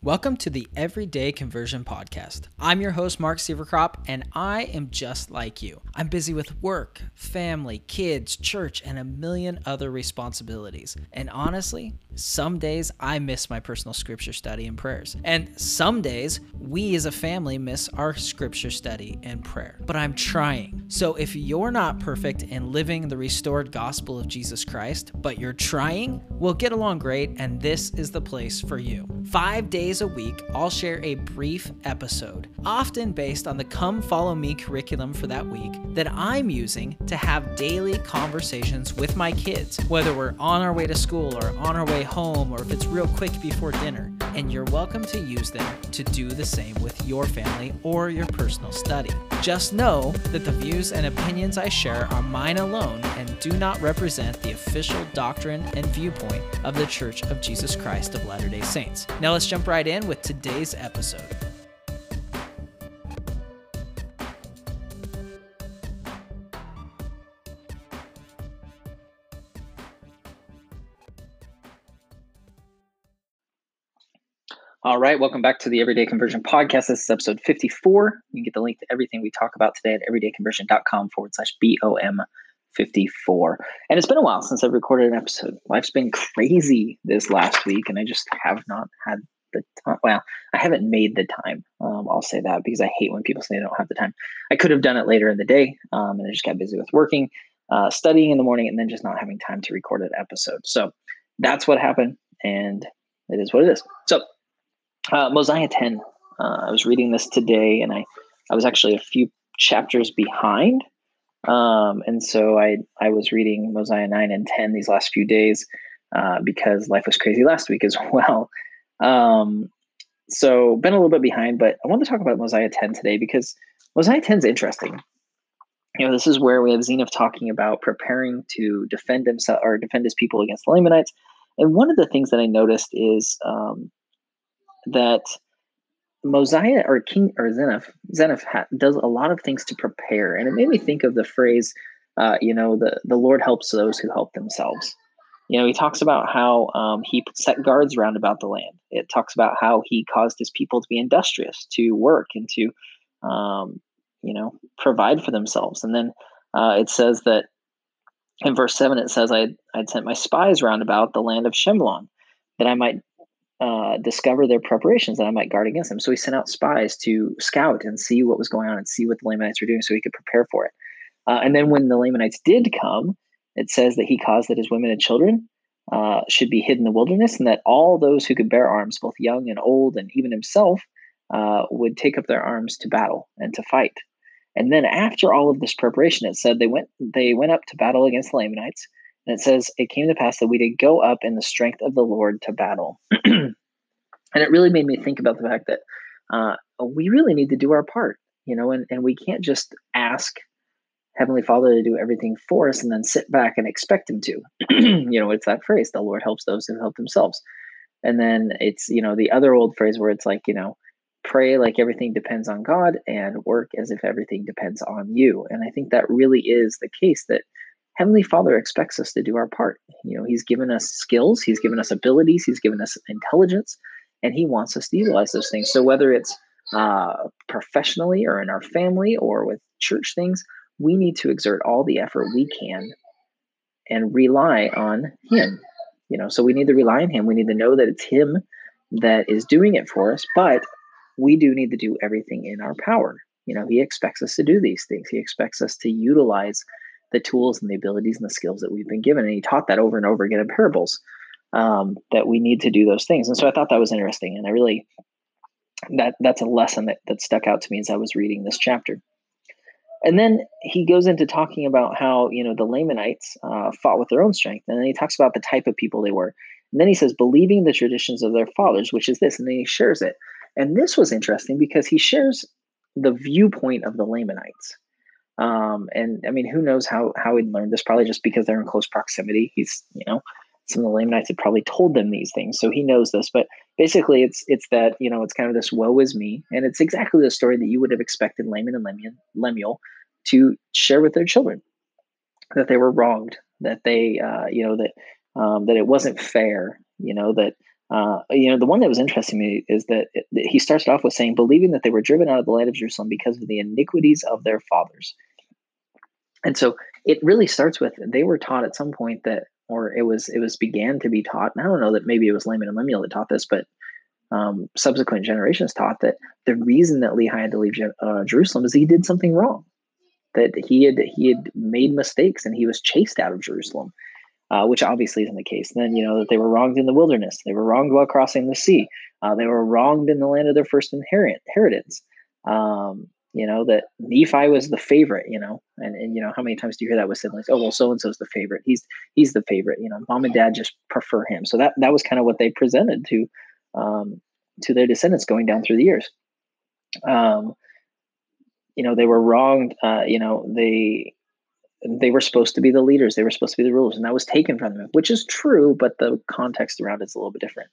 Welcome to the Everyday Conversion Podcast. I'm your host, Mark Sieverkrop, and I am just like you. I'm busy with work, family, kids, church, and a million other responsibilities. And honestly, some days I miss my personal scripture study and prayers. And some days we as a family miss our scripture study and prayer. But I'm trying. So if you're not perfect in living the restored gospel of Jesus Christ, but you're trying, we'll get along great, and this is the place for you. Five days days a week, I'll share a brief episode, often based on the Come Follow Me curriculum for that week that I'm using to have daily conversations with my kids, whether we're on our way to school or on our way home or if it's real quick before dinner. And you're welcome to use them to do the same with your family or your personal study. Just know that the views and opinions I share are mine alone and do not represent the official doctrine and viewpoint of the Church of Jesus Christ of Latter day Saints. Now let's jump right in with today's episode. All right, welcome back to the Everyday Conversion Podcast. This is episode 54. You can get the link to everything we talk about today at everydayconversion.com forward slash BOM 54. And it's been a while since I've recorded an episode. Life's been crazy this last week, and I just have not had the time. Well, I haven't made the time. Um, I'll say that because I hate when people say they don't have the time. I could have done it later in the day, um, and I just got busy with working, uh, studying in the morning, and then just not having time to record an episode. So that's what happened, and it is what it is. So uh, Mosiah 10. Uh, I was reading this today, and I I was actually a few chapters behind. Um, and so I I was reading Mosiah 9 and 10 these last few days uh, because life was crazy last week as well. Um, so been a little bit behind, but I want to talk about Mosiah 10 today because Mosiah 10 is interesting. You know, this is where we have Zeniff talking about preparing to defend himself or defend his people against the Lamanites. And one of the things that I noticed is um, that Mosiah or King or Zeniff, Zeniff ha- does a lot of things to prepare, and it made me think of the phrase, uh, you know, the the Lord helps those who help themselves. You know, he talks about how um, he set guards round about the land. It talks about how he caused his people to be industrious, to work, and to, um, you know, provide for themselves. And then uh, it says that in verse 7, it says, I'd, I'd sent my spies round about the land of Shemlon that I might uh, discover their preparations, that I might guard against them. So he sent out spies to scout and see what was going on and see what the Lamanites were doing so he could prepare for it. Uh, and then when the Lamanites did come, it says that he caused that his women and children uh, should be hid in the wilderness, and that all those who could bear arms, both young and old, and even himself, uh, would take up their arms to battle and to fight. And then after all of this preparation, it said they went they went up to battle against the Lamanites. And it says it came to pass that we did go up in the strength of the Lord to battle. and it really made me think about the fact that uh, we really need to do our part, you know, and, and we can't just ask Heavenly Father to do everything for us and then sit back and expect Him to. you know, it's that phrase, the Lord helps those who help themselves. And then it's, you know, the other old phrase where it's like, you know, pray like everything depends on God and work as if everything depends on you. And I think that really is the case that Heavenly Father expects us to do our part. You know, He's given us skills, He's given us abilities, He's given us intelligence, and He wants us to utilize those things. So whether it's uh, professionally or in our family or with church things, we need to exert all the effort we can and rely on him you know so we need to rely on him we need to know that it's him that is doing it for us but we do need to do everything in our power you know he expects us to do these things he expects us to utilize the tools and the abilities and the skills that we've been given and he taught that over and over again in parables um, that we need to do those things and so i thought that was interesting and i really that that's a lesson that, that stuck out to me as i was reading this chapter and then he goes into talking about how you know the Lamanites uh, fought with their own strength, and then he talks about the type of people they were. And then he says, believing the traditions of their fathers, which is this, and then he shares it. And this was interesting because he shares the viewpoint of the Lamanites. Um, and I mean, who knows how how he learned this? Probably just because they're in close proximity. He's you know some of the Lamanites had probably told them these things, so he knows this. But basically, it's it's that you know it's kind of this woe is me, and it's exactly the story that you would have expected Laman and Lemuel, Lemuel to share with their children that they were wronged, that they uh, you know that um, that it wasn't fair, you know that Uh, you know, the one that was interesting to me is that, it, that he starts off with saying, believing that they were driven out of the land of Jerusalem because of the iniquities of their fathers. And so it really starts with they were taught at some point that, or it was it was began to be taught. And I don't know that maybe it was Laman and Lemuel that taught this, but um, subsequent generations taught that the reason that Lehi had to leave uh, Jerusalem is he did something wrong, that he had he had made mistakes and he was chased out of Jerusalem, uh, which obviously isn't the case. Then you know that they were wronged in the wilderness, they were wronged while crossing the sea, uh, they were wronged in the land of their first inheritance. Um, you know that Nephi was the favorite, you know, and and you know how many times do you hear that with siblings? Oh well, so and so's the favorite. He's he's the favorite. You know, mom and dad just prefer him. So that that was kind of what they presented to um, to their descendants going down through the years. Um, you know, they were wronged. Uh, you know, they they were supposed to be the leaders. They were supposed to be the rulers, and that was taken from them, which is true, but the context around it's a little bit different.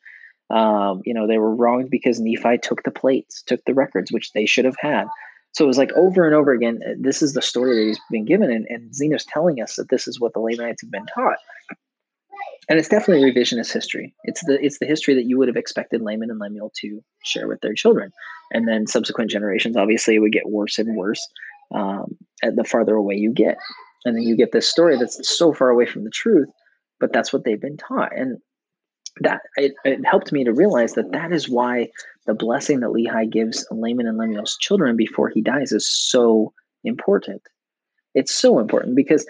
Um, you know, they were wronged because Nephi took the plates, took the records, which they should have had. So it was like over and over again. This is the story that he's been given, and, and Zeniff's telling us that this is what the Lamanites have been taught and it's definitely revisionist history. It's the it's the history that you would have expected Laman and Lemuel to share with their children, and then subsequent generations. Obviously, it would get worse and worse um, the farther away you get, and then you get this story that's so far away from the truth, but that's what they've been taught, and that it, it helped me to realize that that is why the blessing that Lehi gives Laman and Lemuel's children before he dies is so important. It's so important because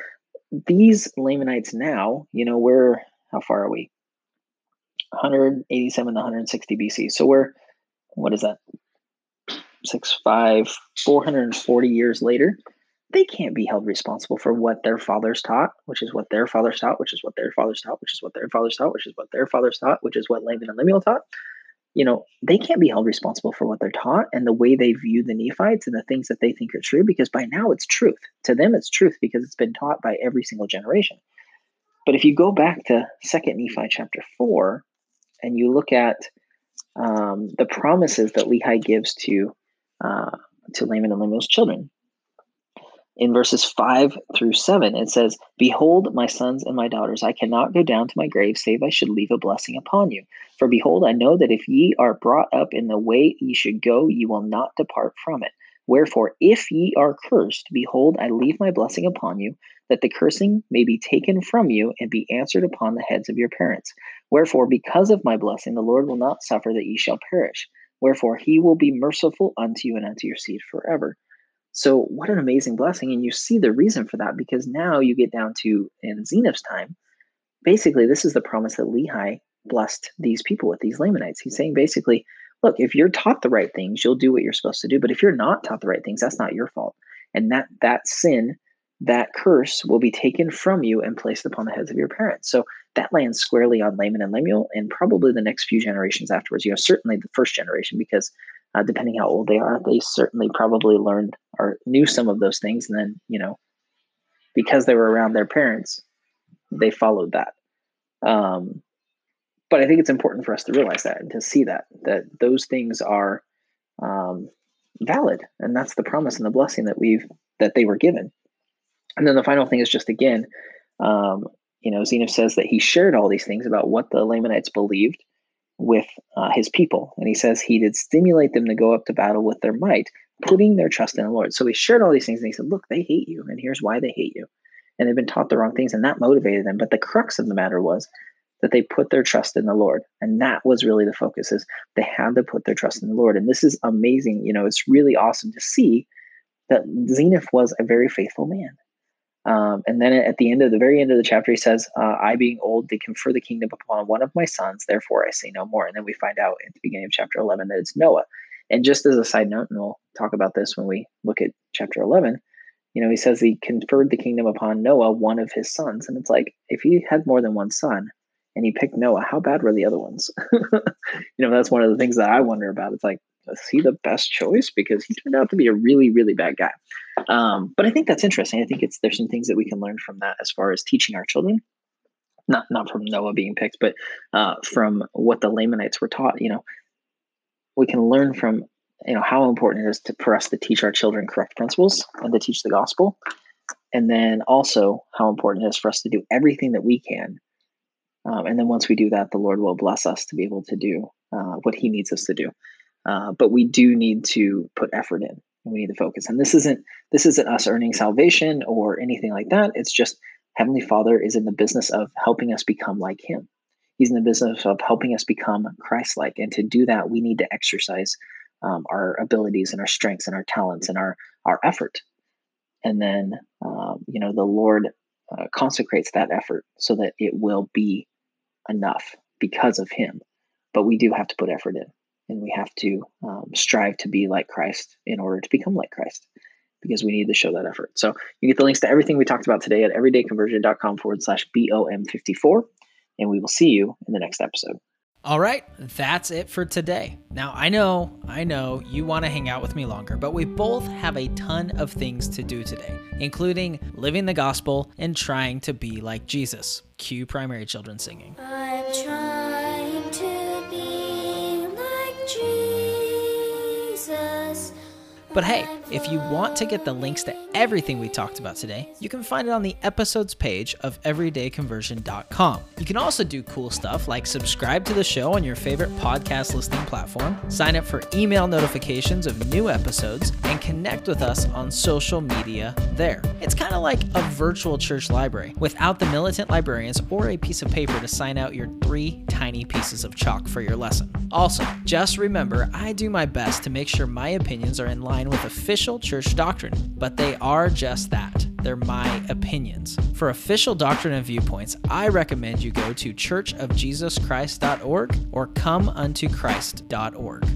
these Lamanites now, you know, we're how far are we? 187 to 160 BC. So we're, what is that? Six, five, 440 years later. They can't be held responsible for what their fathers taught, which is what their fathers taught, which is what their fathers taught, which is what their fathers taught, which is what their fathers taught, which is what Laman and Lemuel taught. You know, they can't be held responsible for what they're taught and the way they view the Nephites and the things that they think are true because by now it's truth. To them, it's truth because it's been taught by every single generation. But if you go back to Second Nephi chapter four, and you look at um, the promises that Lehi gives to uh, to Laman and Lemuel's children, in verses 5 through 7, it says, Behold, my sons and my daughters, I cannot go down to my grave, save I should leave a blessing upon you. For behold, I know that if ye are brought up in the way ye should go, ye will not depart from it. Wherefore, if ye are cursed, behold, I leave my blessing upon you, that the cursing may be taken from you and be answered upon the heads of your parents. Wherefore, because of my blessing, the Lord will not suffer that ye shall perish. Wherefore, he will be merciful unto you and unto your seed forever. So, what an amazing blessing. And you see the reason for that because now you get down to in Zeniff's time. Basically, this is the promise that Lehi blessed these people with, these Lamanites. He's saying basically, look, if you're taught the right things, you'll do what you're supposed to do. But if you're not taught the right things, that's not your fault. And that that sin that curse will be taken from you and placed upon the heads of your parents. So that lands squarely on Laman and Lemuel and probably the next few generations afterwards. You know, certainly the first generation, because uh, depending how old they are, they certainly probably learned or knew some of those things. And then, you know, because they were around their parents, they followed that. Um, but I think it's important for us to realize that and to see that, that those things are um, valid. And that's the promise and the blessing that we've, that they were given. And then the final thing is just again, um, you know, Zeniff says that he shared all these things about what the Lamanites believed with uh, his people. And he says he did stimulate them to go up to battle with their might, putting their trust in the Lord. So he shared all these things and he said, Look, they hate you, and here's why they hate you. And they've been taught the wrong things, and that motivated them. But the crux of the matter was that they put their trust in the Lord. And that was really the focus is they had to put their trust in the Lord. And this is amazing. You know, it's really awesome to see that Zeniff was a very faithful man. Um, and then at the end of the very end of the chapter, he says, uh, I being old they confer the kingdom upon one of my sons, therefore I say no more. And then we find out at the beginning of chapter 11 that it's Noah. And just as a side note, and we'll talk about this when we look at chapter 11, you know, he says he conferred the kingdom upon Noah, one of his sons. And it's like, if he had more than one son and he picked Noah, how bad were the other ones? you know, that's one of the things that I wonder about. It's like, is he the best choice? Because he turned out to be a really, really bad guy. Um, but I think that's interesting. I think it's there's some things that we can learn from that as far as teaching our children. Not not from Noah being picked, but uh, from what the Lamanites were taught. You know, we can learn from you know how important it is to, for us to teach our children correct principles and to teach the gospel, and then also how important it is for us to do everything that we can Um, and then once we do that, the Lord will bless us to be able to do uh, what He needs us to do. Uh, but we do need to put effort in. We need to focus. And this isn't this isn't us earning salvation or anything like that. It's just Heavenly Father is in the business of helping us become like Him. He's in the business of helping us become Christ-like. And to do that, we need to exercise um, our abilities and our strengths and our talents and our our effort. And then, um, you know, the Lord uh, consecrates that effort so that it will be enough because of Him. But we do have to put effort in, and we have to um, strive to be like Christ in order to become like Christ because we need to show that effort. So you get the links to everything we talked about today at everydayconversion.com forward slash BOM54. And we will see you in the next episode. All right, that's it for today. Now, I know, I know you want to hang out with me longer, but we both have a ton of things to do today, including living the gospel and trying to be like Jesus. Cue primary children singing. Jesus. But hey, if you want to get the links to everything we talked about today, you can find it on the episodes page of everydayconversion.com. You can also do cool stuff like subscribe to the show on your favorite podcast listening platform, sign up for email notifications of new episodes, and connect with us on social media there. It's kind of like a virtual church library without the militant librarians or a piece of paper to sign out your three tiny pieces of chalk for your lesson. Also, just remember I do my best to make sure my opinions are in line with official church doctrine, but they are just that. They're my opinions. For official doctrine and viewpoints, I recommend you go to churchofjesuschrist.org or comeuntochrist.org.